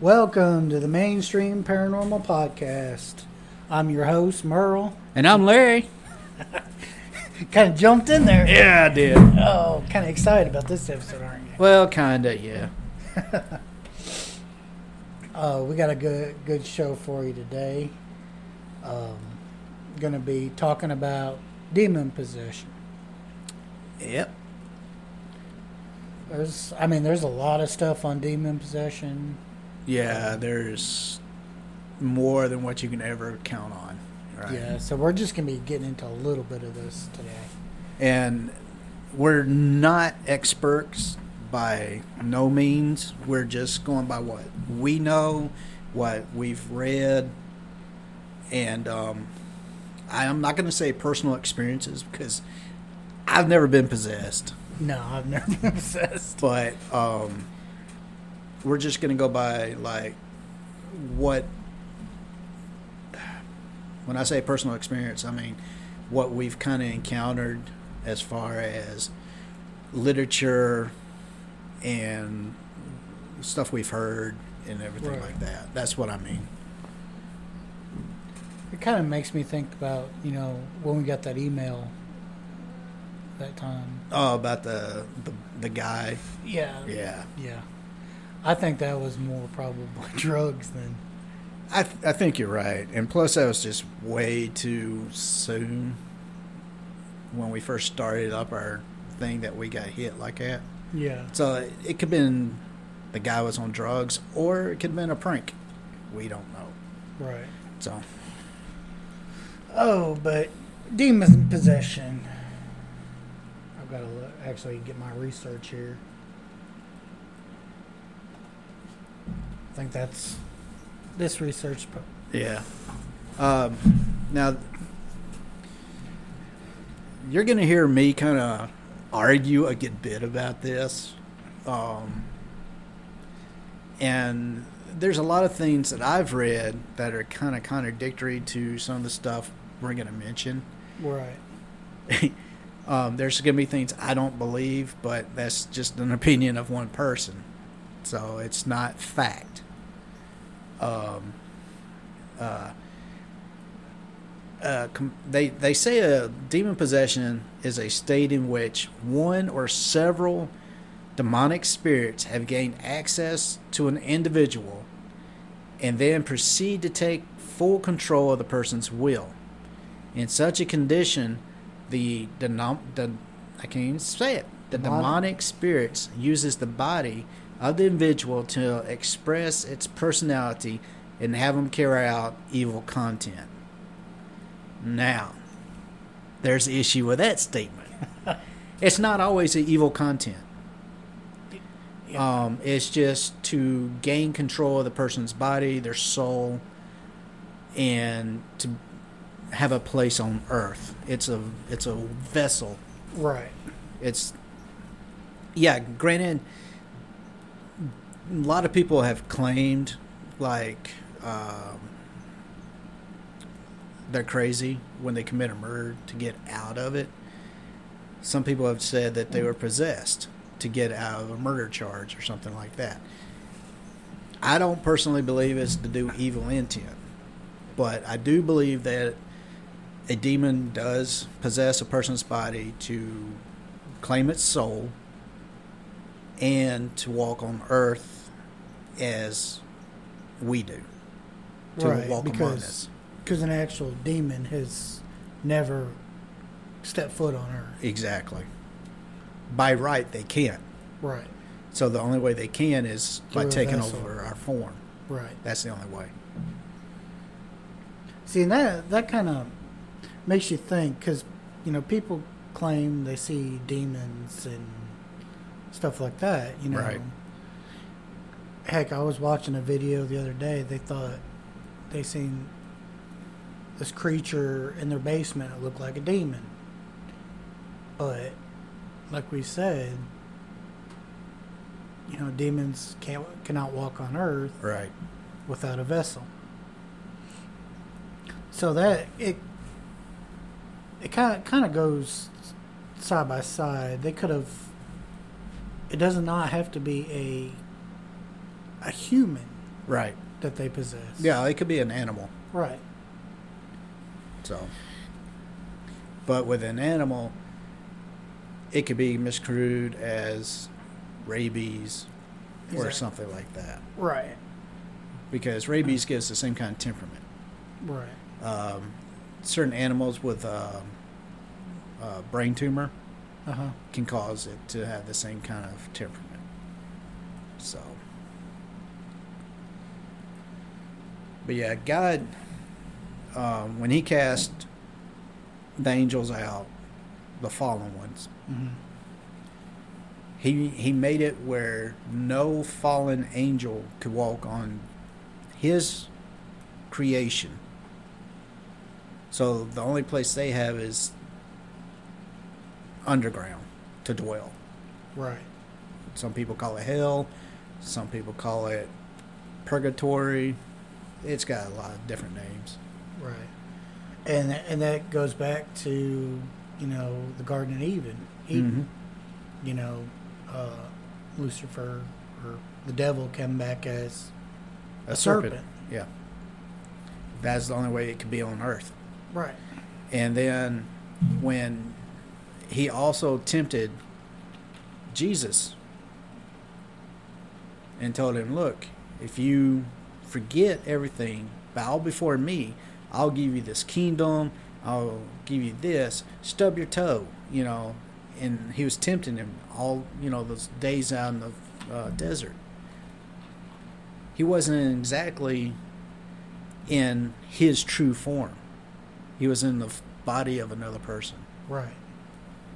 Welcome to the Mainstream Paranormal Podcast. I'm your host, Merle. And I'm Larry. Kind of jumped in there. Yeah, I did. Oh, kind of excited about this episode, aren't you? Well, kinda, yeah. Uh, we got a good good show for you today. Um, going to be talking about demon possession. Yep. There's, I mean, there's a lot of stuff on demon possession. Yeah, there's more than what you can ever count on. Right. Yeah, so we're just going to be getting into a little bit of this today. And we're not experts by no means. We're just going by what we know, what we've read, and um, I'm not going to say personal experiences because I've never been possessed. No, I've never been possessed. but um, we're just gonna go by like what when I say personal experience, I mean what we've kind of encountered as far as literature and stuff we've heard and everything Right. like that. That's what I mean. It kind of makes me think about, you know, when we got that email that time. Oh, about the the, the guy. Yeah. Yeah, Yeah. I think that was more probably drugs than. I th- I think you're right, and plus that was just way too soon when we first started up our thing that we got hit like that. Yeah. So it could have been the guy was on drugs, or it could have been a prank. We don't know. Right. So Oh, but demon possession. I've got to look, actually get my research here. Think that's this research. yeah. Um, now you're going to hear me kind of argue a good bit about this, um, and there's a lot of things that I've read that are kind of contradictory to some of the stuff we're going to mention. Right. um, there's going to be things I don't believe, but that's just an opinion of one person. So it's not fact. Um, uh, uh, com- they they say a demon possession is a state in which one or several demonic spirits have gained access to an individual and then proceed to take full control of the person's will. In such a condition, the denom- the I can't even say it. The Demonic. demonic spirits uses the body of the individual to express its personality and have them carry out evil content. Now, there's the issue with that statement. it's not always the evil content. Um, it's just to gain control of the person's body, their soul, and to have a place on Earth. It's a it's a vessel. Right. It's yeah. Granted, a lot of people have claimed like um, they're crazy when they commit a murder to get out of it. Some people have said that they were possessed to get out of a murder charge or something like that. I don't personally believe it's to do evil intent, but I do believe that a demon does possess a person's body to claim its soul and to walk on earth as we do. To right. walk among because us. because an actual demon has never stepped foot on Earth. Exactly. By right, they can't. Right. So the only way they can is by Through a taking vessel. over our form. Right. That's the only way. See, and that that kind of makes you think because you know people claim they see demons and stuff like that. You know, Right. Heck, I was watching a video the other day. They thought they seen this creature in their basement. It looked like a demon, but like we said, you know, demons can't cannot walk on Earth Right. without a vessel. So that it it kind of kind of goes side by side. They could have. It does not have to be a a human Right. that they possess. Yeah, it could be an animal. Right. So, but with an animal, it could be miscrued as rabies or something like that. Right. Because rabies gives the same kind of temperament. Right. Um, certain animals with a, uh, brain tumor Uh huh. can cause it to have the same kind of temperament. So, but yeah, God, um, when He cast the angels out, the fallen ones, hmm He He made it where no fallen angel could walk on His creation. So the only place they have is underground to dwell. Right. Some people call it hell. Some people call it purgatory. It's got a lot of different names. Right. And and that goes back to you know the Garden of Eden. Eden. You know, uh, Lucifer or the devil came back as A, A serpent. serpent. Yeah. That's the only way it could be on earth. right. And then when he also tempted Jesus and told him, Look, if you forget everything, bow before me, I'll give you this kingdom, I'll give you this, stub your toe, you know. And he was tempting him all, you know, those days out in the uh, desert. He wasn't exactly in his true form. He was in the body of another person Right.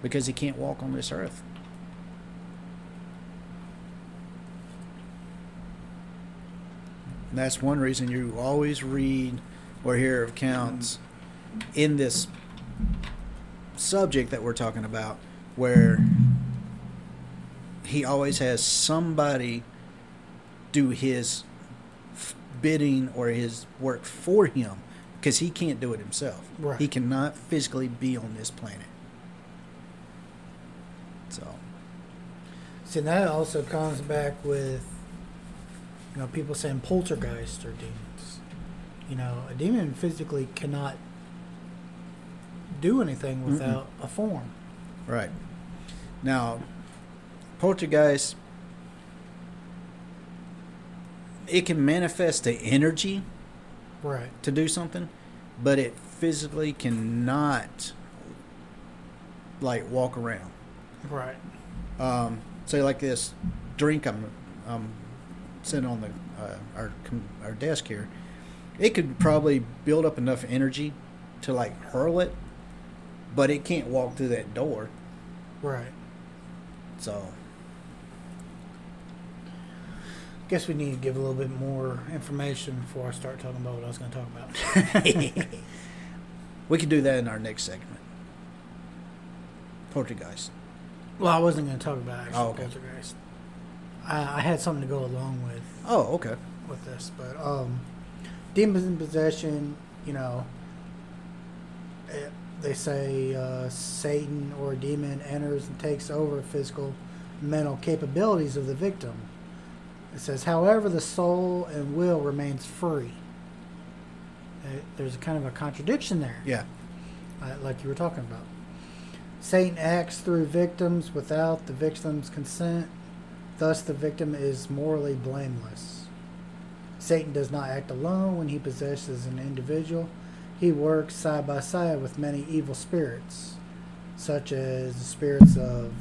because he can't walk on this earth. And that's one reason you always read or hear of counts in this subject that we're talking about where he always has somebody do his bidding or his work for him because he can't do it himself. Right. He cannot physically be on this planet. So, See, that also comes back with, you know, people saying poltergeists are demons. You know, a demon physically cannot do anything without a form. right. Now, poltergeist, it can manifest the energy Right. to do something, but it physically cannot, like, walk around. Right. um, say like this drink I'm um, sitting on the uh, our our desk here, it could probably build up enough energy to like hurl it, but it can't walk through that door. Right. So I Guess we need to give a little bit more information before I start talking about what I was going to talk about. we could do that in our next segment. Poltergeist. well, I wasn't going to talk about actual Oh, okay. poltergeist. I, I had something to go along with Oh, okay. with this, but um, demons in possession, you know, eh, they say uh, Satan or a demon enters and takes over physical, mental capabilities of the victim. It says, however, the soul and will remains free. Eh, There's kind of a contradiction there, Yeah. uh, like you were talking about. Satan acts through victims without the victim's consent. Thus, the victim is morally blameless. Satan does not act alone when he possesses an individual. He works side by side with many evil spirits, such as the spirits of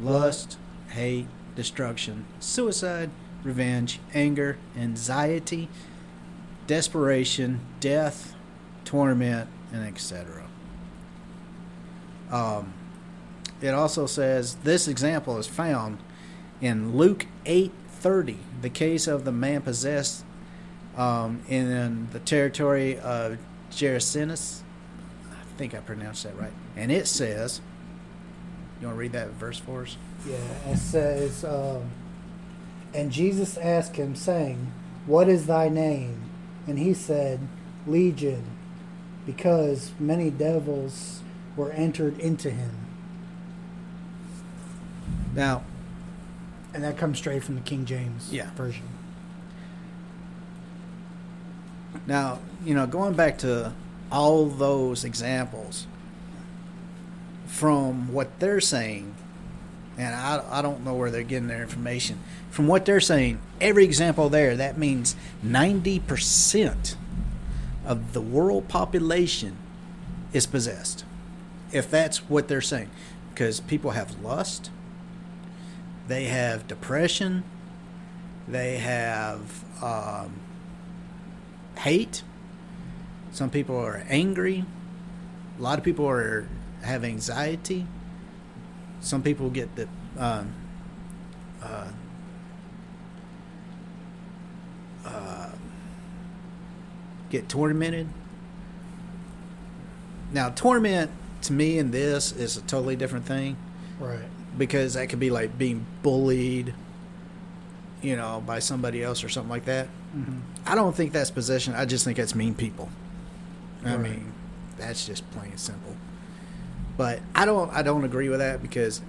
Lust, hate, destruction, suicide, revenge, anger, anxiety, desperation, death, torment, and etc. Um, it also says this example is found in Luke eight thirty, the case of the man possessed um, in the territory of Gerasenes. I think I pronounced that right. And it says, you want to read that verse for us? Yeah, it says, um, and Jesus asked him, saying, What is thy name? And he said, Legion, because many devils were entered into him. Now, And that comes straight from the King James Yeah. version. Now, you know, going back to all those examples from what they're saying, and I, I don't know where they're getting their information. From what they're saying, every example there, that means 90% of the world population is possessed. If that's what they're saying. Because people have lust, they have depression, they have um, hate. Some people are angry. A lot of people are have anxiety. Some people get the um, uh, uh, get tormented. Now, torment to me in this is a totally different thing Right. Because that could be like being bullied, you know, by somebody else or something like that. hmm I don't think that's possession. I just think that's mean people. I Right. mean, that's just plain and simple. But I don't I don't agree with that because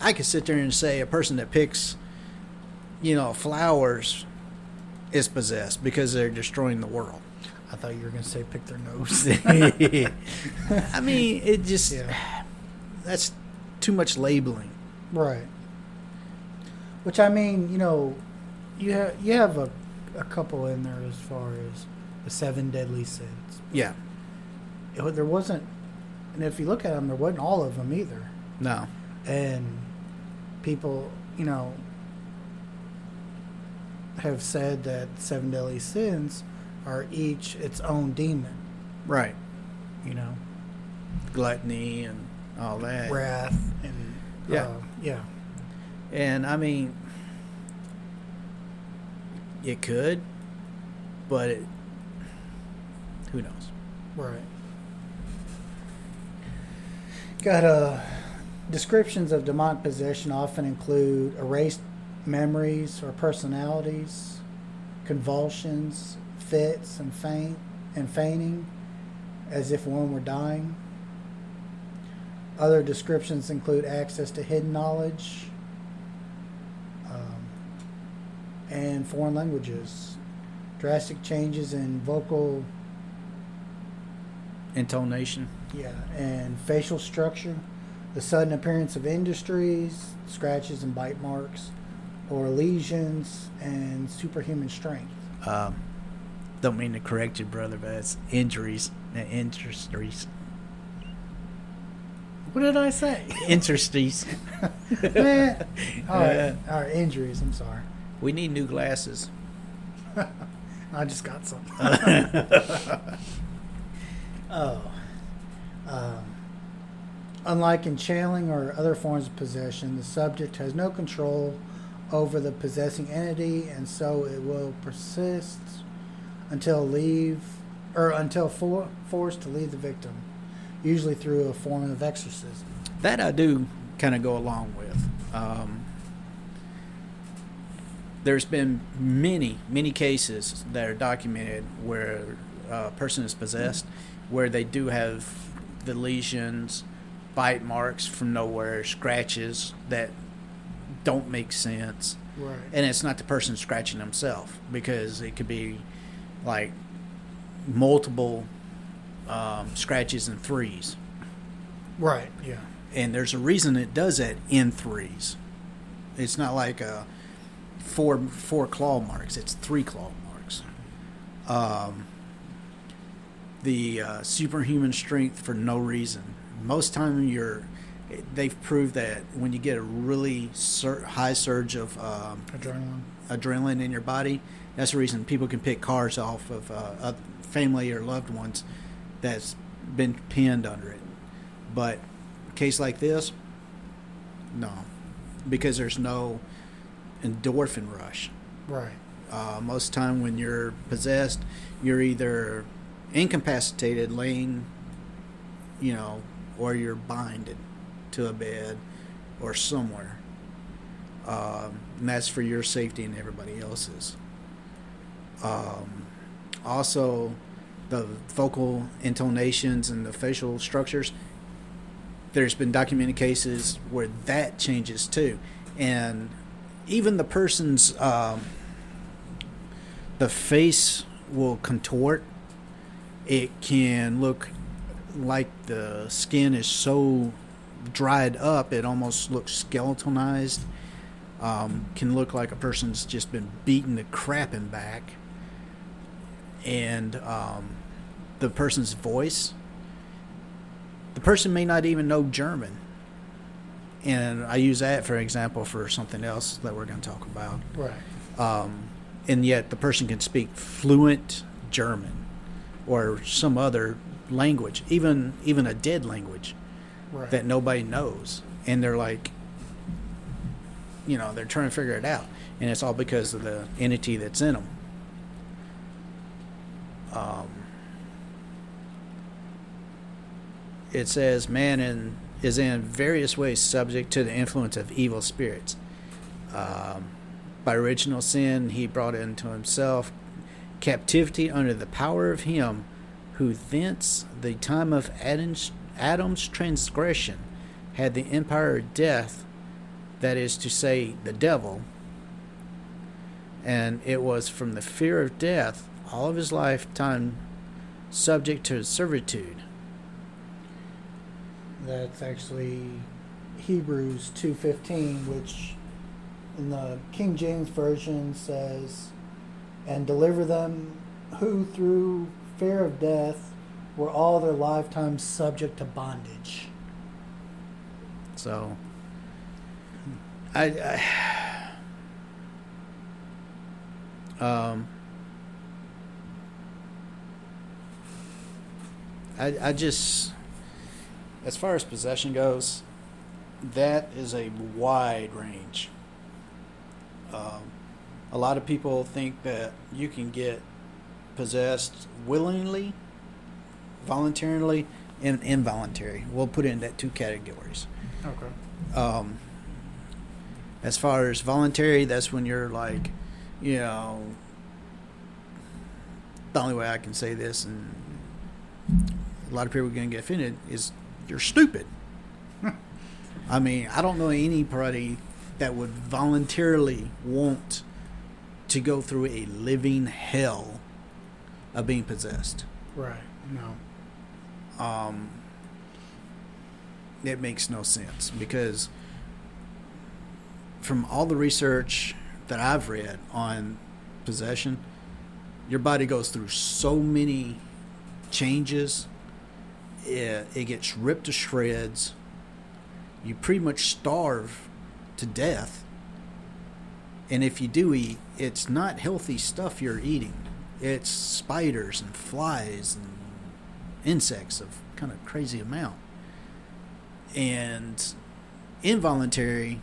I could sit there and say a person that picks you know, flowers is possessed because they're destroying the world. I thought you were going to say pick their nose. I mean, it just Yeah. that's too much labeling. Right. Which I mean, you know, you have you have a, a couple in there as far as the seven deadly sins. Yeah. It, there wasn't, and if you look at them, there wasn't all of them either. No. And people, you know, have said that seven deadly sins are each its own demon. Right. You know, Gluttony and all that. wrath and Yeah. uh, yeah, And I mean, it could, but it, who knows? Right. Got uh, descriptions of demonic possession often include erased memories or personalities, convulsions, fits, and faint and fainting, as if one were dying. Other descriptions include access to hidden knowledge um, and foreign languages, drastic changes in vocal Intonation. yeah, and facial structure, the sudden appearance of industries, scratches and bite marks, or lesions, and superhuman strength. Um, don't mean to correct you, brother, but it's injuries and industries. What did I say? Industries. Man. All right, all right, injuries. I'm sorry. We need new glasses. I just got some. oh. Um, unlike in channeling or other forms of possession, the subject has no control over the possessing entity, and so it will persist until leave or until for, forced to leave the victim, usually through a form of exorcism. That I do kind of go along with. Um, there's been many, many cases that are documented where a person is possessed, where they do have the lesions, bite marks from nowhere, scratches that don't make sense. Right. And it's not the person scratching themselves because it could be like multiple um, scratches and threes Right. Yeah. and there's a reason it does that in threes. It's not like a four four claw marks; it's three claw marks. Um, the uh, superhuman strength for no reason. Most time you're, they've proved that when you get a really sur- high surge of um, Adrenaline. adrenaline in your body, that's the reason people can pick cars off of uh, family or loved ones that's been pinned under it. But a case like this, no, because there's no endorphin rush. Right. Uh, most time when you're possessed, you're either incapacitated, laying, you know, or you're binded to a bed or somewhere. Um, and that's for your safety and everybody else's. Um, also, the vocal intonations and the facial structures. There's been documented cases where that changes too, and even the person's um, the face will contort. It can look like the skin is so dried up it almost looks skeletonized. Um, can look like a person's just been beaten the crap in back. And um, the person's voice, the person may not even know German. And I use that for example for something else that we're going to talk about. Right. Um, and yet the person can speak fluent German or some other language, even even a dead language Right. that nobody knows, and they're like, you know, they're trying to figure it out, and it's all because of the entity that's in them. Um, it says man in, is in various ways subject to the influence of evil spirits. Um, by original sin, he brought into himself captivity under the power of him who thence the time of Adam's, Adam's transgression had the empire of death, that is to say, the devil. And it was from the fear of death all of his lifetime subject to servitude. That's actually Hebrews 2:15 which in the King James version says and deliver them who through fear of death were all their lifetime subject to bondage. So, I, I um, I, I just, as far as possession goes, that is a wide range. Um, a lot of people think that you can get possessed willingly, voluntarily, and involuntary. We'll put it in that two categories. Okay. Um, as far as voluntary, that's when you're like, you know, the only way I can say this, and a lot of people are going to get offended, is you're stupid. I mean, I don't know anybody that would voluntarily want to go through a living hell of being possessed. Right. No. Um, it makes no sense because from all the research that I've read on possession, your body goes through so many changes. It, it gets ripped to shreds. You pretty much starve to death. And if you do eat, it's not healthy stuff you're eating. It's spiders and flies and insects of kind of crazy amount. And involuntary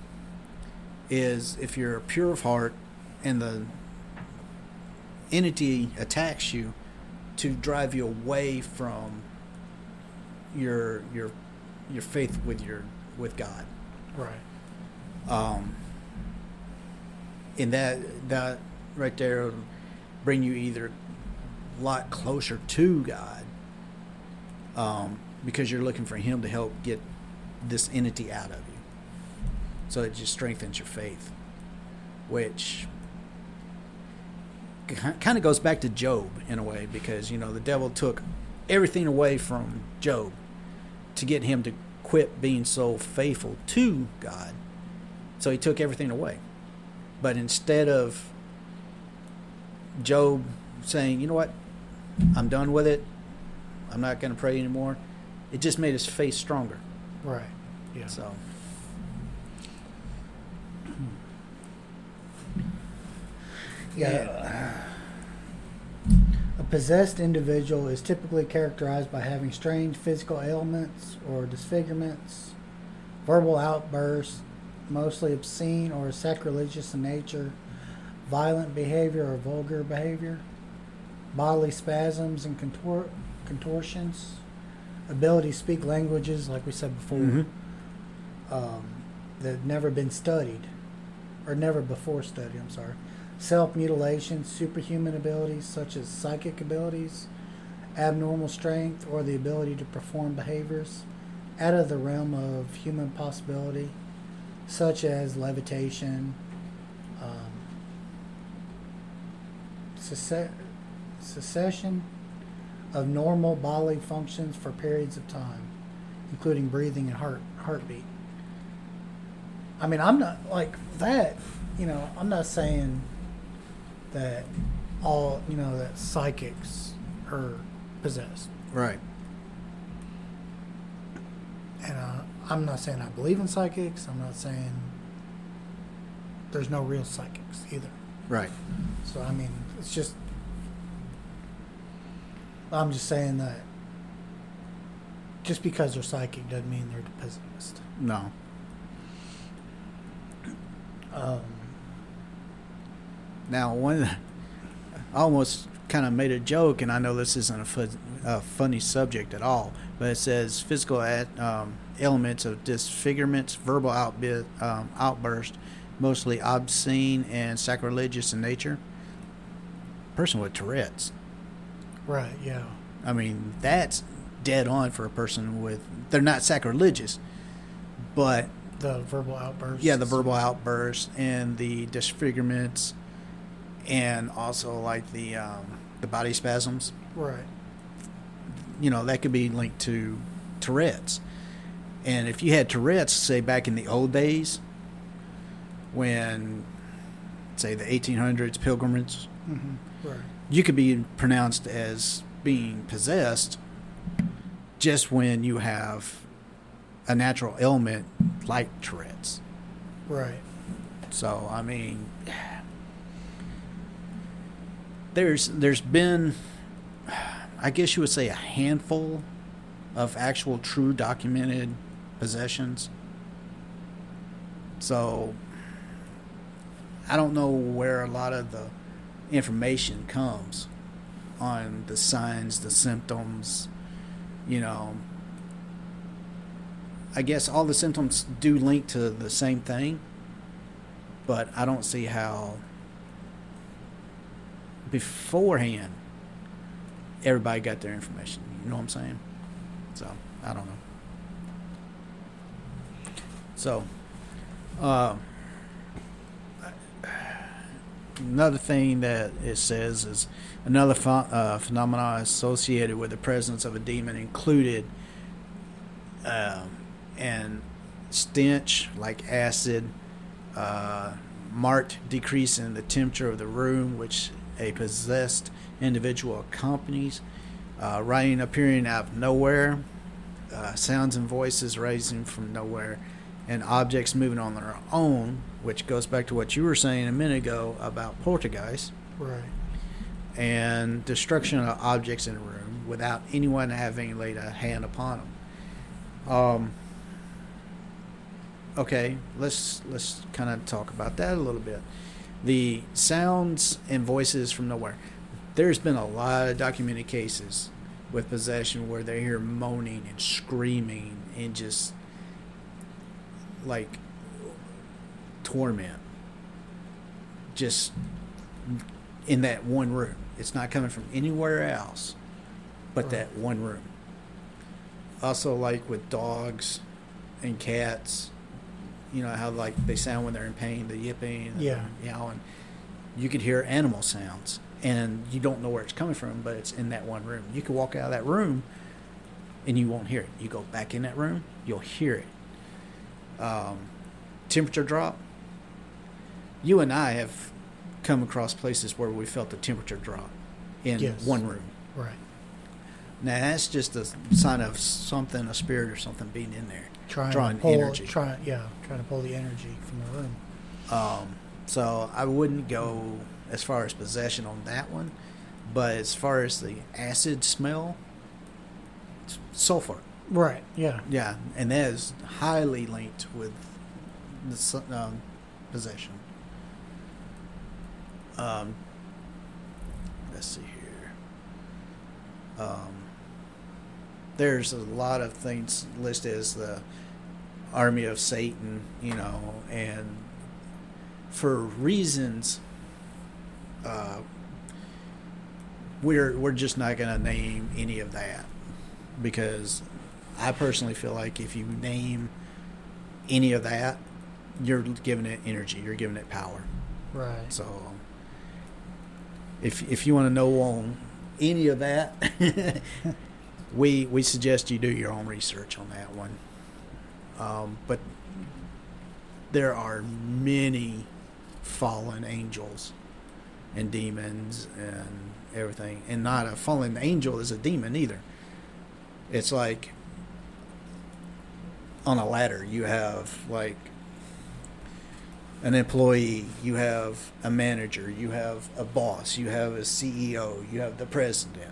is if you're pure of heart and the entity attacks you to drive you away from your your your faith with your with God. Right. Um, and that that right there will bring you either a lot closer to God, um, because you're looking for Him to help get this entity out of you. So it just strengthens your faith, which kind of goes back to Job in a way, because you know the devil took everything away from Job to get him to quit being so faithful to God. So he took everything away. But instead of Job saying, you know what, I'm done with it, I'm not going to pray anymore, it just made his faith stronger. Right. Yeah. So, Yeah. A uh, possessed individual is typically characterized by having strange physical ailments or disfigurements, verbal outbursts, mostly obscene or sacrilegious in nature, violent behavior or vulgar behavior, bodily spasms and contor- contortions, ability to speak languages, like we said before, Mhm. um, that have never been studied, or never before studied, I'm sorry. Self mutilation, superhuman abilities such as psychic abilities, abnormal strength, or the ability to perform behaviors out of the realm of human possibility, such as levitation, um, cessation of normal bodily functions for periods of time, including breathing and heart heartbeat. I mean, I'm not like that. You know, I'm not saying that all you know that psychics are possessed, Right. and uh, I'm not saying I believe in psychics. I'm not saying there's no real psychics either. Right. So I mean, it's just I'm just saying that just because they're psychic doesn't mean they're possessed. No. Um, Now, one, I almost kind of made a joke, and I know this isn't a, fu- a funny subject at all, but it says physical at, um, elements of disfigurements, verbal outbit, um, outburst, mostly obscene and sacrilegious in nature. Person with Tourette's. right? Yeah. I mean, that's dead on for a person with. They're not sacrilegious, but The verbal outbursts. yeah, the verbal outbursts and the disfigurements, and also like the um, the body spasms. Right. You know, that could be linked to Tourette's. And if you had Tourette's, say back in the old days, when, say, the 1800s pilgrims, Mm-hmm. Right. you could be pronounced as being possessed just when you have a natural ailment like Tourette's. Right. So I mean, there's there's been, I guess you would say, a handful of actual true documented possessions. So I don't know where a lot of the information comes on the signs, the symptoms, you know. I guess all the symptoms do link to the same thing, but I don't see how beforehand everybody got their information. You know what I'm saying? So I don't know. So, uh, another thing that it says is another ph- uh, phenomena associated with the presence of a demon included um, and stench like acid, uh, marked decrease in the temperature of the room, which a possessed individual accompanies, uh, writing appearing out of nowhere, uh, sounds and voices rising from nowhere, and objects moving on their own, which goes back to what you were saying a minute ago about poltergeist, Right. and destruction of objects in a room without anyone having laid a hand upon them. Um, okay, let's let's kind of talk about that a little bit. The sounds and voices from nowhere. There's been a lot of documented cases with possession where they hear moaning and screaming and just like torment. Just in that one room. It's not coming from anywhere else but Right. that one room. Also, like with dogs and cats, you know how like they sound when they're in pain, the yipping, and Yeah. the yowling. You could hear animal sounds, and you don't know where it's coming from, but it's in that one room. You could walk out of that room, and you won't hear it. You go back in that room, you'll hear it. Um, temperature drop. You and I have come across places where we felt the temperature drop in Yes. one room. Right. Now that's just a sign of something, a spirit or something being in there, Trying drawing to pull, energy. Trying, yeah, trying to pull the energy from the room. Um, so I wouldn't go as far as possession on that one, but as far as the acid smell, sulfur. Right. Yeah. Yeah, and that is highly linked with the um, possession. Um, let's see here. Um, there's a lot of things listed as the army of Satan, you know, and for reasons, uh, we're we're just not going to name any of that because I personally feel like if you name any of that, you're giving it energy, you're giving it power. Right. So if if you want to know on any of that, we we suggest you do your own research on that one. Um, but there are many fallen angels and demons and everything, and not a fallen angel is a demon either. It's like on a ladder, you have like an employee, you have a manager, you have a boss, you have a CEO, you have the president,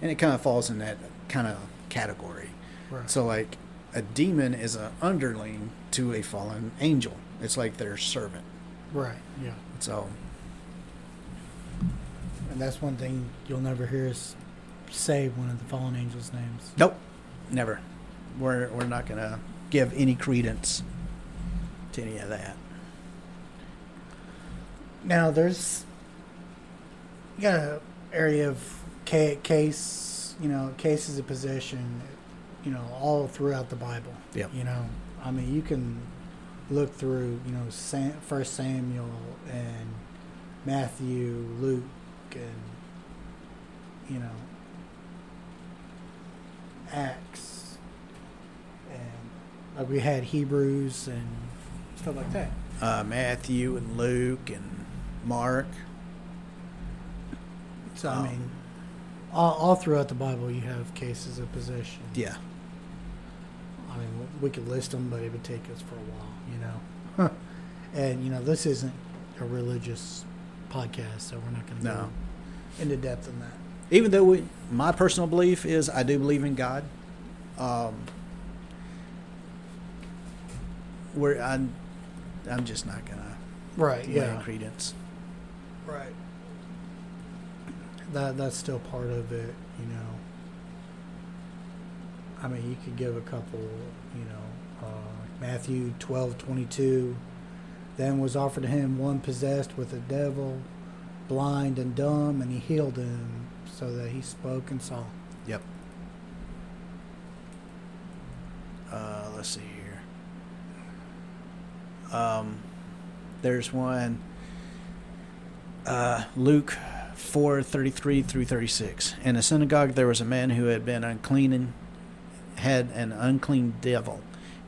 and it kind of falls in that kind of category. Right. So, like, a demon is an underling to a fallen angel. It's like their servant. Right. Yeah. So, And that's one thing you'll never hear us say one of the fallen angels' names. nope, never. We're we're not gonna give any credence to any of that. Now there's you got a area of case, you know, cases of possession, you know, all throughout the Bible. Yep. You know, I mean, you can look through, you know, Sam, First Samuel and Matthew, Luke, and you know, Acts, and like we had Hebrews and stuff like that. Uh, Matthew and Luke and Mark. So Oh. I mean, all, all throughout the Bible, you have cases of possession. Yeah. I mean, we could list them, but it would take us for a while, you know. and you know, this isn't a religious podcast, so we're not going to No. go into depth on that. even though we, my personal belief is I do believe in God. Um, where I'm, I'm just not gonna Right. Yeah. credence. Right. That that's still part of it, you know. I mean, you could give a couple, you know, uh, Matthew twelve twenty two. Then was offered to him one possessed with a devil, blind and dumb, and he healed him so that he spoke and saw. Yep. Uh, let's see here. Um, there's one. Uh, Luke four thirty three through thirty six. In a synagogue, there was a man who had been unclean had an unclean devil,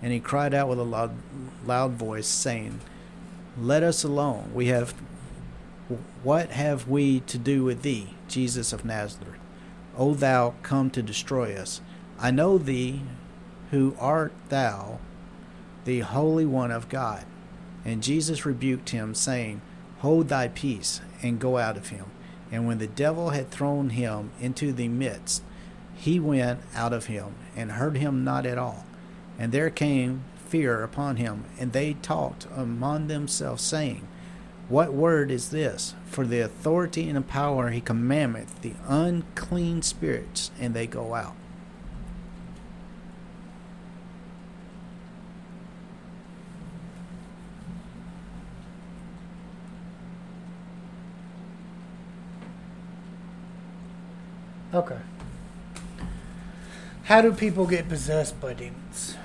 and he cried out with a loud, loud voice, saying, "Let us alone. We have. What have we to do with thee, Jesus of Nazareth? O thou come to destroy us. I know thee, who art thou, the Holy One of God. And Jesus rebuked him, saying, Hold thy peace, and go out of him. And when the devil had thrown him into the midst, he went out of him, and heard him not at all. And there came fear upon him, and they talked among themselves, saying, what word is this? For the authority and the power he commandeth the unclean spirits, and they go out. Okay. How do people get possessed by demons?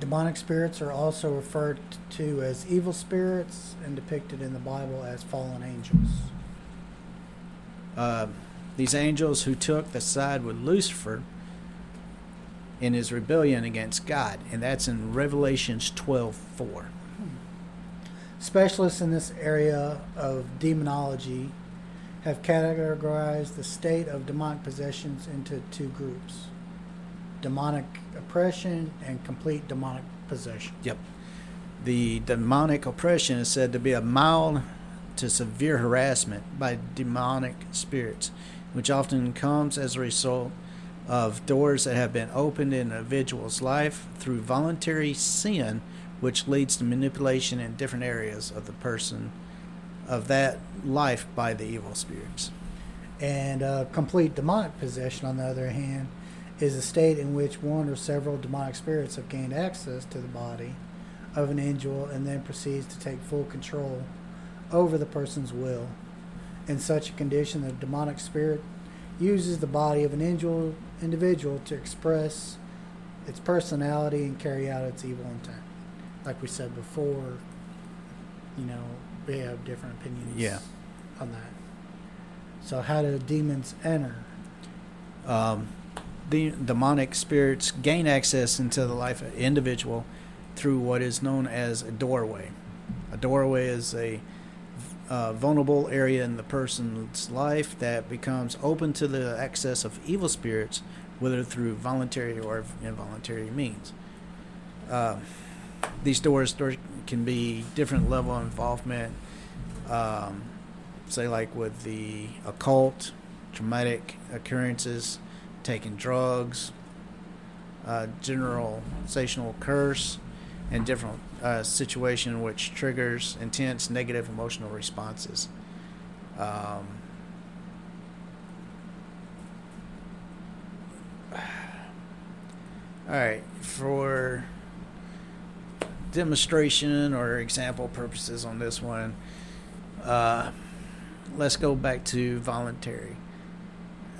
Demonic spirits are also referred to as evil spirits and depicted in the Bible as fallen angels. Uh, these angels who took the side with Lucifer in his rebellion against God, and that's in Revelations twelve four. Specialists in this area of demonology have categorized the state of demonic possessions into two groups demonic oppression and complete demonic possession. Yep. The demonic oppression is said to be a mild to severe harassment by demonic spirits, which often comes as a result of doors that have been opened in an individual's life through voluntary sin, which leads to manipulation in different areas of the person of that life by the evil spirits. And uh, complete demonic possession, on the other hand, is a state in which one or several demonic spirits have gained access to the body of an angel and then proceeds to take full control over the person's will. In such a condition, the demonic spirit uses the body of an angel individual to express its personality and carry out its evil intent. Like we said before, you know, we have different opinions Yeah. on that. So how do demons enter? Um, the demonic spirits gain access into the life of an individual through what is known as a doorway. A doorway is a uh, vulnerable area in the person's life that becomes open to the access of evil spirits, whether through voluntary or involuntary means. Uh, these doors, doors can be different level of involvement. Um, say like with the occult, traumatic occurrences, taking drugs, uh, generalizational curse, and different uh, situation which triggers intense negative emotional responses. Um, all right, for demonstration or example purposes on this one, uh, let's go back to voluntary.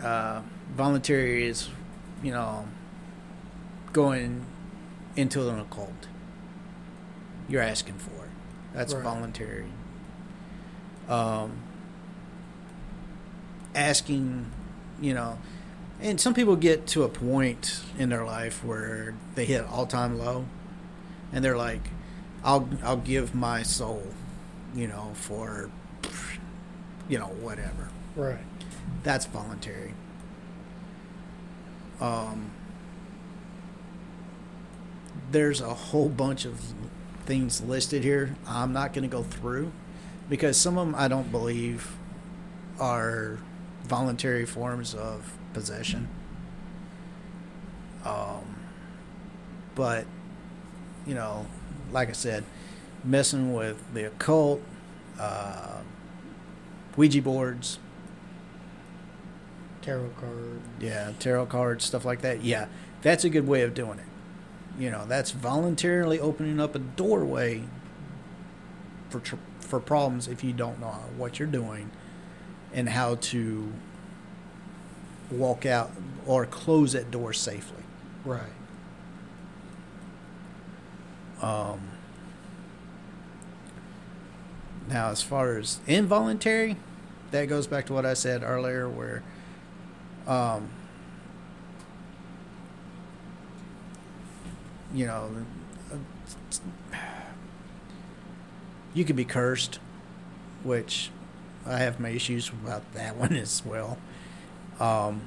Uh, voluntary is, you know, going into an occult. You're asking for it. That's Right. voluntary. Um, asking, you know, and some people get to a point in their life where they hit all time low, and they're like, "I'll I'll give my soul, you know, for, you know, whatever." Right. That's voluntary. Um, there's a whole bunch of things listed here. I'm not going to go through because some of them I don't believe are voluntary forms of possession. Um, but you know, like I said, messing with the occult, uh, Ouija boards, Tarot card. yeah, tarot cards, stuff like that. Yeah, that's a good way of doing it. You know, that's voluntarily opening up a doorway for tr- for problems if you don't know what you're doing and how to walk out or close that door safely. Right. Um, now, as far as involuntary, that goes back to what I said earlier, where um, you know, you could be cursed, which I have my issues about that one as well. Um,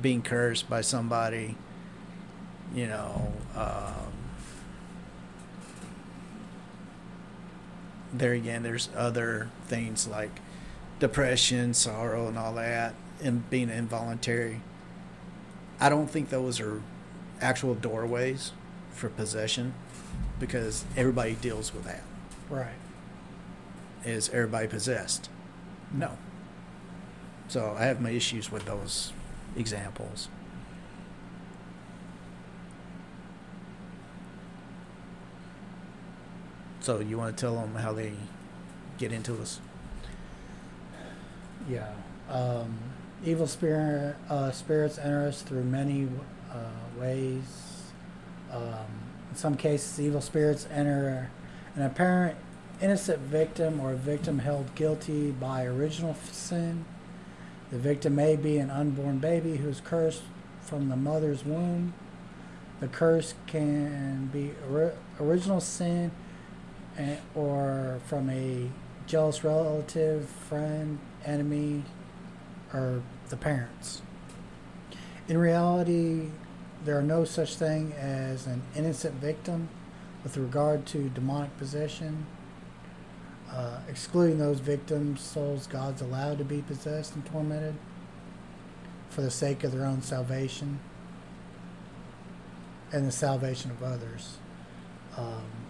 being cursed by somebody, you know, um, there again, there's other things like depression, sorrow, and all that, and being involuntary. I don't think those are actual doorways for possession because everybody deals with that. Right. Is everybody possessed? No. So I have my issues with those examples. So you want to tell them how they get into us? Yeah. Um, evil spirit uh, spirits enter us through many uh, ways. Um, in some cases, evil spirits enter an apparent innocent victim or a victim held guilty by original sin. The victim may be an unborn baby who is cursed from the mother's womb. The curse can be ori- original sin or from a jealous relative, friend, enemy, or the parents. In reality, there are no such thing as an innocent victim with regard to demonic possession. Uh, excluding those victims' souls, God's allowed to be possessed and tormented for the sake of their own salvation and the salvation of others. Um,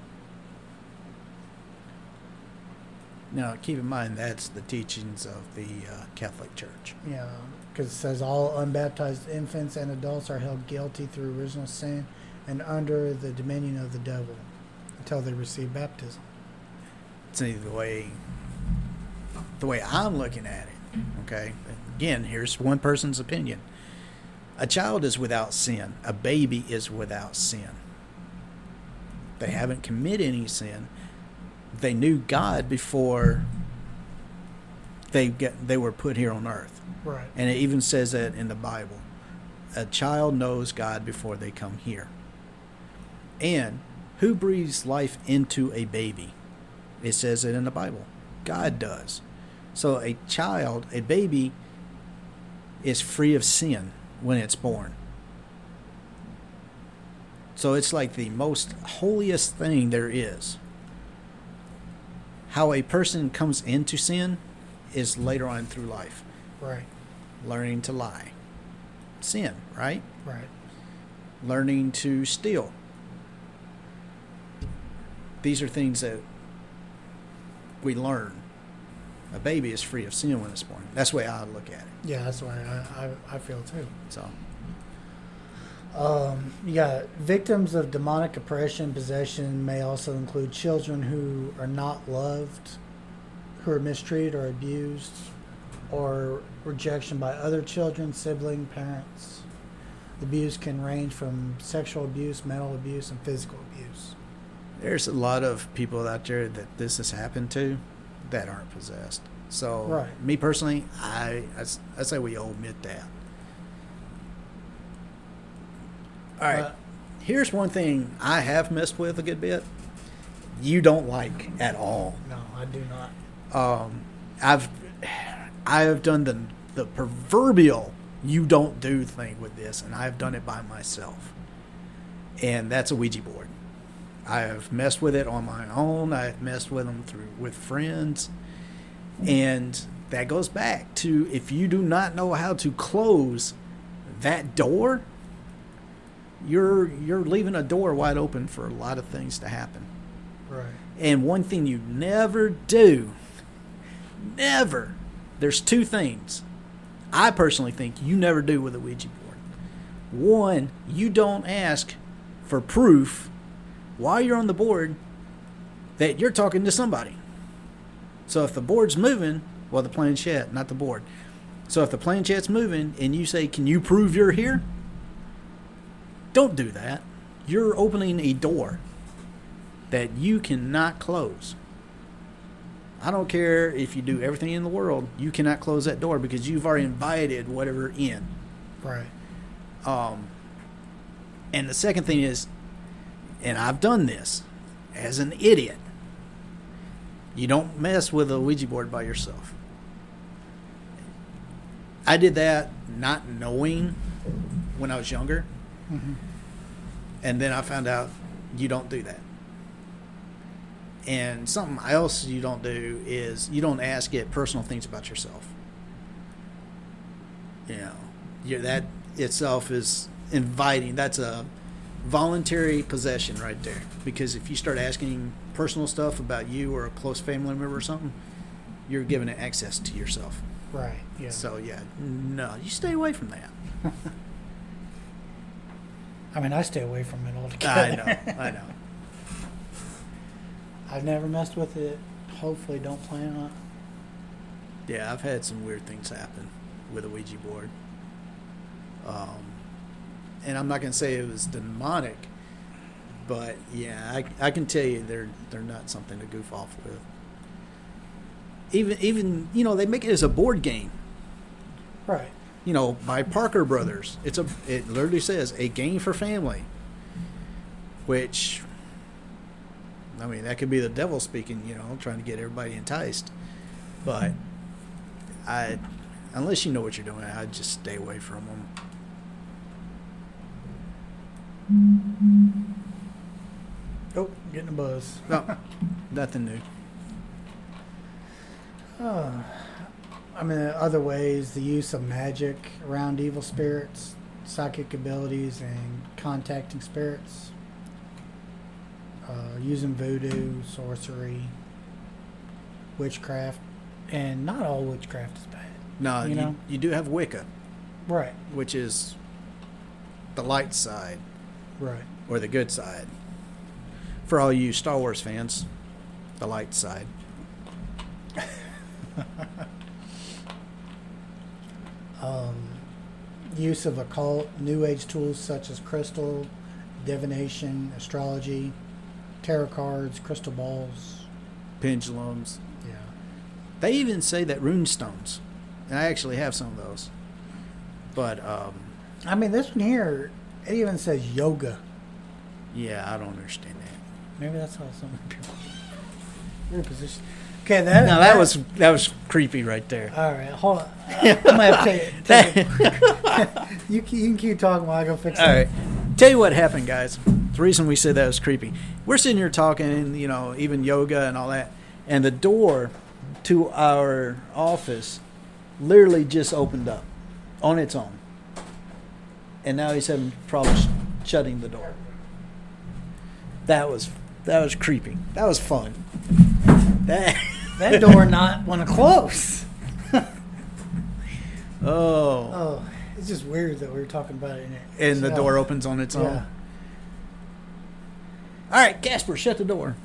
Now, keep in mind that's the teachings of the uh, Catholic Church. Yeah, because it says all unbaptized infants and adults are held guilty through original sin and under the dominion of the devil until they receive baptism. It's the way the way I'm looking at it. Okay, again, here's one person's opinion. A child is without sin. A baby is without sin. They haven't committed any sin. They knew God before they get they were put here on earth. Right. And it even says that in the Bible. A child knows God before they come here. And who breathes life into a baby? It says it in the Bible. God does. So a child, a baby, is free of sin when it's born. So it's like the most holiest thing there is. How a person comes into sin is later on through life Right. learning to lie. Sin, right? Right. Learning to steal. These are things that we learn. A baby is free of sin when it's born. That's the way I look at it. Yeah, that's why I, I, I feel too. So, Um, got victims of demonic oppression, possession may also include children who are not loved, who are mistreated or abused, or rejection by other children, sibling, parents. Abuse can range from sexual abuse, mental abuse, and physical abuse. there's a lot of people out there that this has happened to that aren't possessed. So, Right. me personally, I I say we omit that. All right. Uh, Here's one thing I have messed with a good bit. You don't like at all. no, I do not. Um, I've I have done the the proverbial you don't do thing with this, and I've done it by myself. And that's a Ouija board. I have messed with it on my own. I've messed with them through with friends, and that goes back to if you do not know how to close that door, you're you're leaving a door wide open for a lot of things to happen. Right. And one thing you never do, never, there's two things I personally think you never do with a Ouija board. One, you don't ask for proof while you're on the board that you're talking to somebody. So if the board's moving, well, the planchette, not the board. So if the planchette's moving and you say, Can you prove you're here? Don't do that. You're opening a door that you cannot close. I don't care if you do everything in the world, you cannot close that door because you've already invited whatever in. Right. Um, and the second thing is, and I've done this as an idiot, you don't mess with a Ouija board by yourself. I did that not knowing when I was younger, hmm and then I found out you don't do that. And something else you don't do is you don't ask it personal things about yourself. You know, you that itself is inviting. That's a voluntary possession right there. Because if you start asking personal stuff about you or a close family member or something, you're giving it access to yourself. Right. Yeah. So yeah, no, you stay away from that. I mean, I stay away from it altogether. I know, I know. I've never messed with it. Hopefully, don't plan on. it. Yeah, I've had some weird things happen with a Ouija board. Um, and I'm not gonna say it was demonic, but yeah, I, I can tell you they're they're not something to goof off with. Even even you know they make it as a board game. Right. You know, by Parker Brothers. It's a it literally says a game for family, which. I mean, that could be the devil speaking, you know, trying to get everybody enticed. But I, unless you know what you're doing, I'd just stay away from them. Oh, getting a buzz. No, nothing new. Oh, I mean, other ways, the use of magic around evil spirits, psychic abilities, and contacting spirits, uh, using voodoo, sorcery, witchcraft, and not all witchcraft is bad. No, You you, know? you do have Wicca, Right, which is the light side right. or the good side. For all you Star Wars fans, the light side. Um, use of occult, new age tools such as crystal, divination, astrology, tarot cards, crystal balls. Pendulums. Yeah. They even say that rune stones. And I actually have some of those. But um, I mean, this one here, it even says yoga. yeah, I don't understand that. Maybe that's how some people. Weird position. Okay, that. No, that was that was creepy right there. All right, hold on. I'm gonna have to take, take it. you, can- you can keep talking while I go fix All that. right. Tell you what happened, guys. The reason we said that was creepy. We're sitting here talking, you know, even yoga and all that, and the door to our office literally just opened up on its own. And now he's having problems shutting the door. That was that was creepy. That was fun. That That door not want to close. oh. Oh, it's just weird that we were talking about it. In it. And the door opens on its own. Yeah. All right, Casper, shut the door.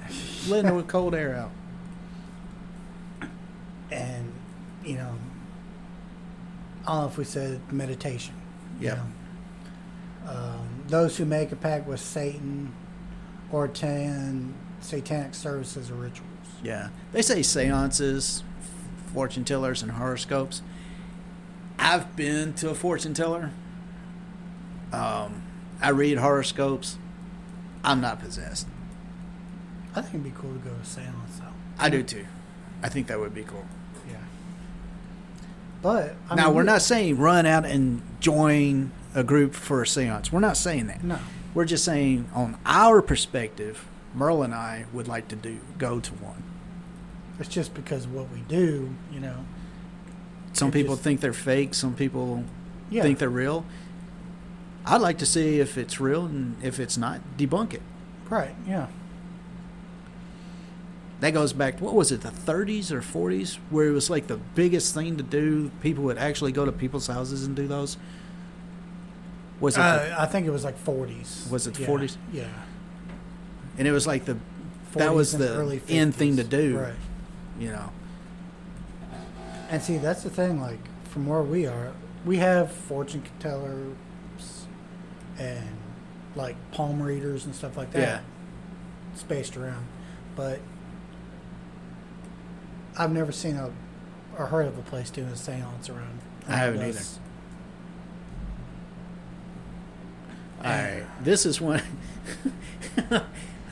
Let the cold air out. and you know, I don't know if we said meditation. you Yep. know. Um, those who make a pact with Satan or attend satanic services or rituals. Yeah. They say seances, fortune tellers, and horoscopes. I've been to a fortune teller. Um, I read horoscopes. I'm not possessed. I think it'd be cool to go to a seance though. I do too. I think that would be cool. Yeah. But I now, mean, we're not saying run out and join a group for a seance. We're not saying that. No. We're just saying, on our perspective, Merle and I would like to do go to one. It's just because of what we do, you know. Some people just- think they're fake. Some people Yeah. think they're real. I'd like to see if it's real and if it's not, debunk it. Right. Yeah. That goes back to what was it, the 30s or 40s, where it was like the biggest thing to do. People would actually go to people's houses and do those. Was it? the- Uh, I think it was like 40s. Was it the yeah. 40s? Yeah. and it was like the that was the early in thing to do. Right. You know. And see, that's the thing. Like from where we are, we have fortune tellers and like palm readers and stuff like that. Yeah. Spaced around, but I've never seen a or heard of a place doing a séance around. I haven't either. All right. This is one.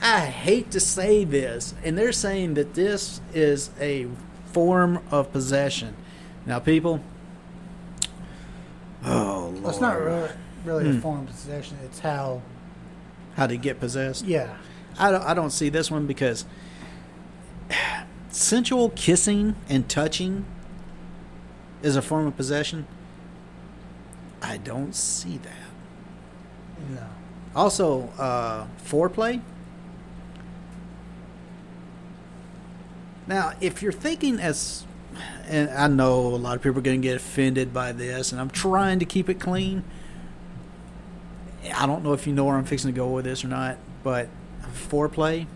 I hate to say this, and they're saying that this is a form of possession. Now, people. Oh, Lord. Well, it's not really, really Hmm. a form of possession. It's how. How to get possessed? Yeah. I don't, I don't see this one because sensual kissing and touching is a form of possession. I don't see that. No. Also, uh, foreplay. Now, if you're thinking as, and I know a lot of people are going to get offended by this, and I'm trying to keep it clean. I don't know if you know where I'm fixing to go with this or not, but foreplay.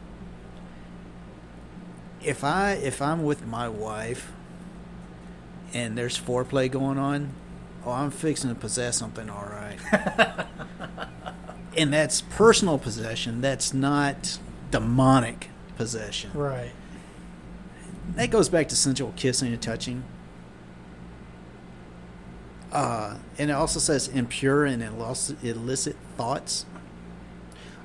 If I if I'm with my wife and there's foreplay going on, oh, I'm fixing to possess something, all right and that's personal possession. That's not demonic possession. Right. That goes back to sensual kissing and touching. Uh, and it also says impure and illicit, thoughts.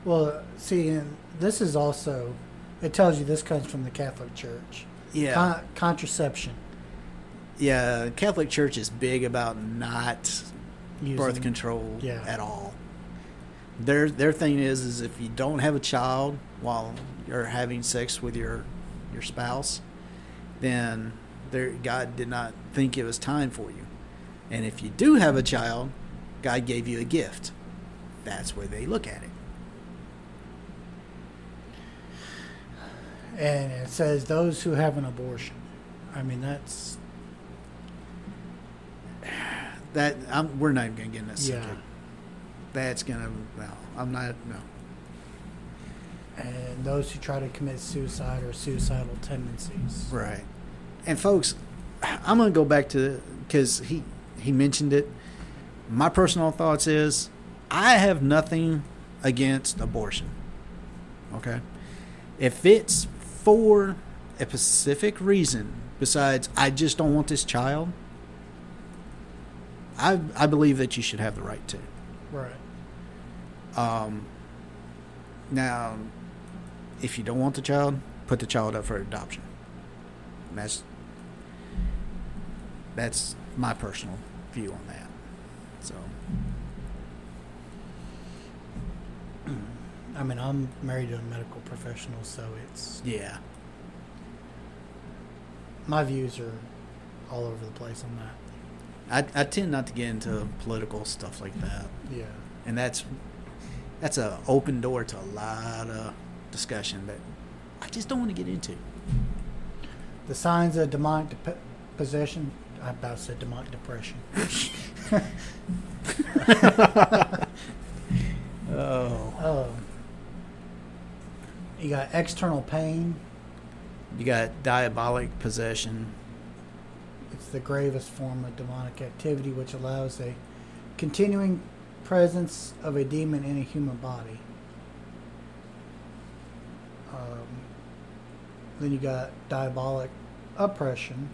Well, see, and this is also. It tells you this comes from the Catholic Church. Yeah, Con- contraception. yeah. The Catholic Church is big about not Using, birth control yeah. at all. Their their thing is is if you don't have a child while you're having sex with your your spouse, then their God did not think it was time for you. And if you do have a child, God gave you a gift. That's where they look at it. And it says those who have an abortion. I mean, that's. That I'm, we're not even gonna get in that Yeah. subject. That's gonna no. I'm not no. And those who try to commit suicide or suicidal tendencies. Right. And folks, I'm going to go back to because he he mentioned it. My personal thoughts is I have nothing against abortion. Okay. If it's for a specific reason besides I just don't want this child, I I believe that you should have the right to. Right. Um, now, if you don't want the child, put the child up for adoption. And that's that's my personal view on that. So I mean, I'm married to a medical professional, so it's yeah, my views are all over the place on that. I I tend not to get into political stuff like that, Yeah. and that's that's a open door to a lot of discussion that I just don't want to get into. The signs of demonic dep possession. I about said demonic depression. Oh, Uh, you got external pain. you got diabolic possession. It's the gravest form of demonic activity, which allows a continuing presence of a demon in a human body. Um, then you got diabolic oppression.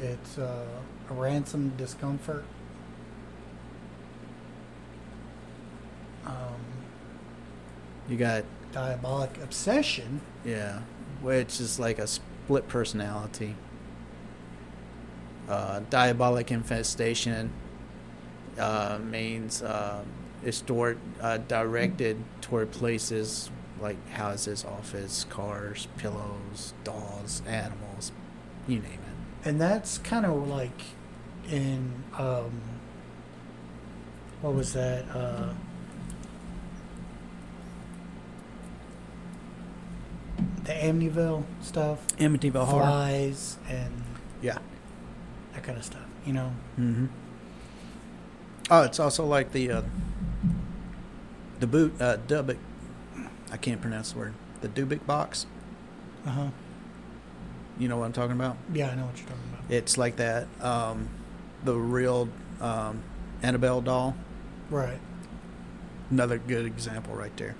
It's uh, a ransom discomfort. Um, You got diabolic obsession. Yeah, which is like a split personality. Uh, diabolic infestation uh, means uh, it's toward, uh, directed toward places like houses, office, cars, pillows, dolls, animals, you name it. and that's kind of like in um what was that uh the Amityville stuff Amityville horror. flies and Yeah. that kind of stuff you know Mm-hmm. Oh, it's also like the uh, the boot uh, Dubik. I can't pronounce the word. The Dubik box. uh-huh You know what I'm talking about? yeah I know what you're talking about It's like that. Um, the real um, Annabelle doll. right Another good example right there.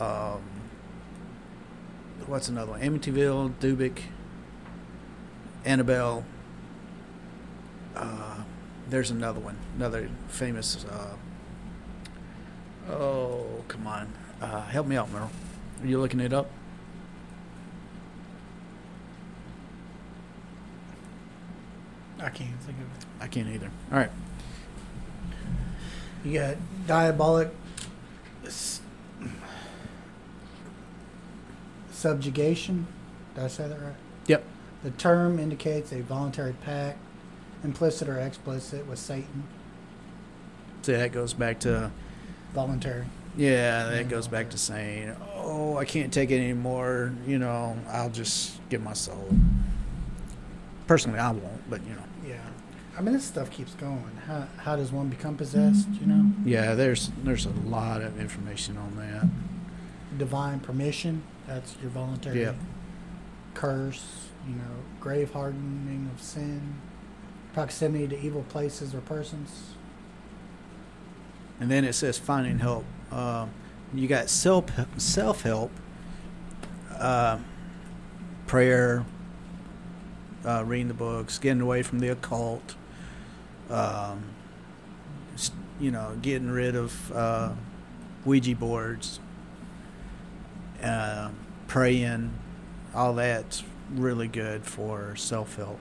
Um, what's another one? Amityville, Dubik, Annabelle. Uh, there's another one. Another famous. Uh, oh, come on. Uh, help me out, Merle. Are you looking it up? I can't think of it I can't either. All right. you got diabolic s- subjugation did I say that right Yep. The term indicates a voluntary pact, implicit or explicit, with Satan. See, that goes back to Voluntary. Yeah, that goes back to saying, "Oh, I can't take it anymore." You know, I'll just give my soul. Personally, I won't, but you know, Yeah. I mean, this stuff keeps going. How, how does one become possessed, you know? yeah. There's there's a lot of information on that. Divine permission, that's your voluntary Yeah. curse, you know, grave hardening of sin, proximity to evil places or persons. And then it says finding help. Uh, you got self self help, uh, prayer, uh, reading the books, getting away from the occult. Um, you know, getting rid of uh, Ouija boards, uh, praying, all that's really good for self help.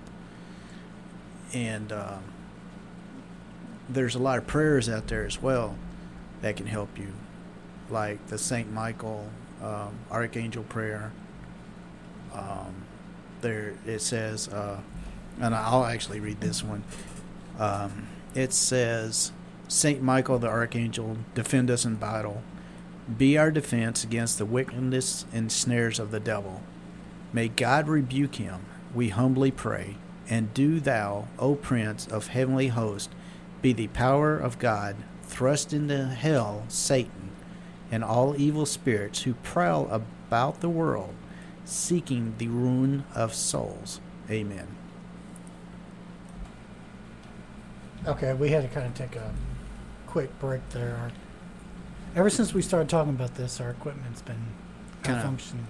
And um, there's a lot of prayers out there as well that can help you, like the Saint Michael um, Archangel prayer. Um, there it says, uh, and I'll actually read this one. Um, it says, Saint Michael the Archangel, defend us in battle. Be our defense against the wickedness and snares of the devil. May God rebuke him, we humbly pray. And do thou, O Prince of heavenly host, be the power of God, thrust into hell Satan and all evil spirits who prowl about the world, seeking the ruin of souls. Amen. Okay, we had to kind of take a quick break there. Our, ever since we started talking about this, our equipment's been Kinda- malfunctioning.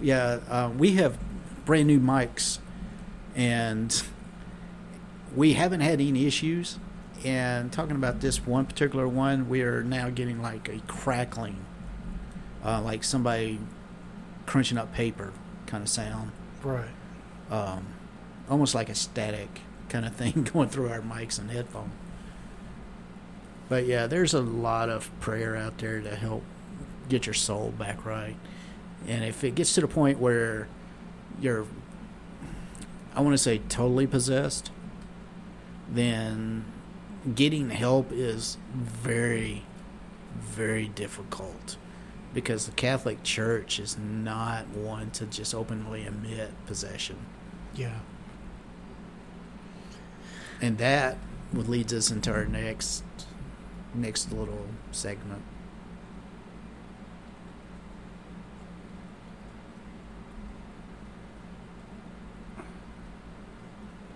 Yeah, uh, we have brand new mics, and we haven't had any issues. And talking about this one particular one, we are now getting like a crackling, uh, like somebody crunching up paper kind of sound, Right. um, almost like a static kind of thing going through our mics and headphones. But yeah, there's a lot of prayer out there to help get your soul back right. And if it gets to the point where you're, I want to say totally possessed, then getting help is very, very difficult because the Catholic Church is not one to just openly admit possession. Yeah. And that leads us into our next next little segment.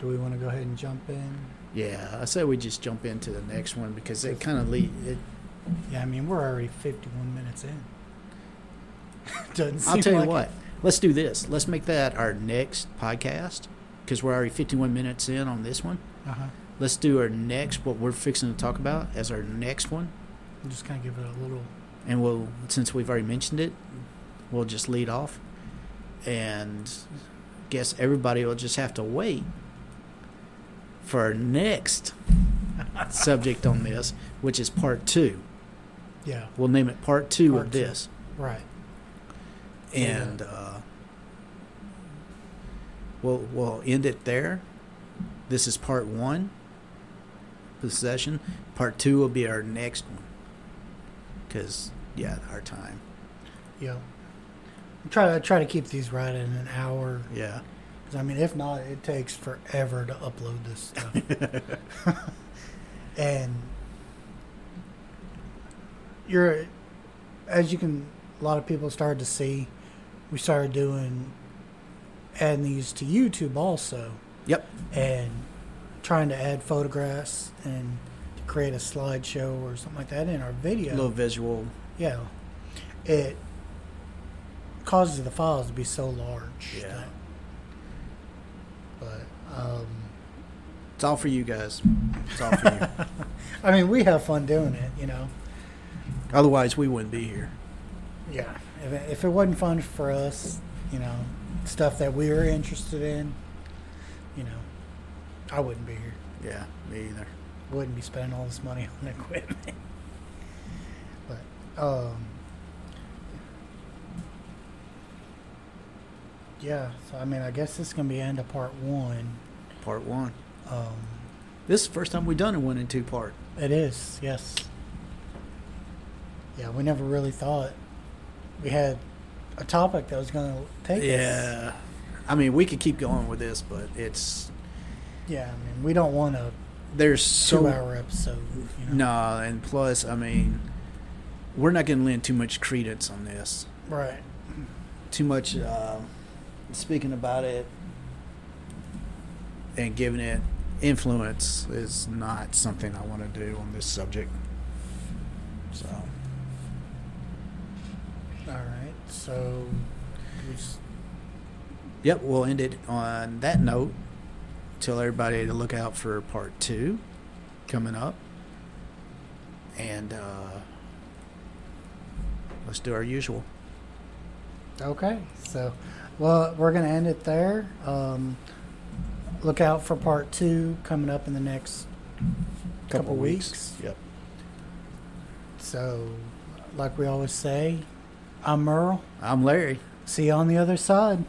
Do we want to go ahead and jump in? Yeah, I say we just jump into the next one because it kind of lead. It, Yeah, I mean we're already 51 minutes in. Doesn't seem I'll tell you what. it. Let's do this. Let's make that our next podcast because we're already 51 minutes in on this one. Uh-huh. Let's do our next what we're fixing to talk about as our next one, I'm just kind of give it a little. and we'll since we've already mentioned it, we'll just lead off, and guess everybody will just have to wait for our next subject on this, which is part two. Yeah. We'll name it part two Part of two. this. Right. and uh, we'll we'll end it there. This is part one, possession. Part two will be our next one, because yeah, our time. Yeah. Try to try to keep these right in an hour. Yeah, I mean, if not, it takes forever to upload this stuff. and you're, as you can, a lot of people started to see, we started doing, adding these to YouTube also, yep, and trying to add photographs and to create a slideshow or something like that in our video. little visual. Yeah. It causes the files to be so large. Yeah. that- um, It's all for you guys. It's all for you. I mean, we have fun doing it. You know. Otherwise, we wouldn't be here. Yeah. If it, if it wasn't fun for us, you know, stuff that we were interested in, you know, I wouldn't be here. Yeah, me either. Wouldn't be spending all this money on equipment. but um. Yeah, so I mean, I guess this is gonna be end of part one. Part one. Um, This is the first time we've done a one and two part. it is, yes. Yeah, we never really thought we had a topic that was going to take us. Yeah. I mean, we could keep going with this, but it's Yeah, I mean, we don't want to. there's so two-hour episode. You know? No, and plus, I mean, we're not going to lend too much credence on this. Right. Too much uh, speaking about it and giving it influence is not something I want to do on this subject. So, All right. So, we just, yep, we'll end it on that note. Tell everybody to look out for part two coming up. And uh, let's do our usual. okay. So, well, we're going to end it there. Um, look out for part two coming up in the next couple, weeks. Yep. So, like we always say, I'm Merle. I'm Larry. See you on the other side.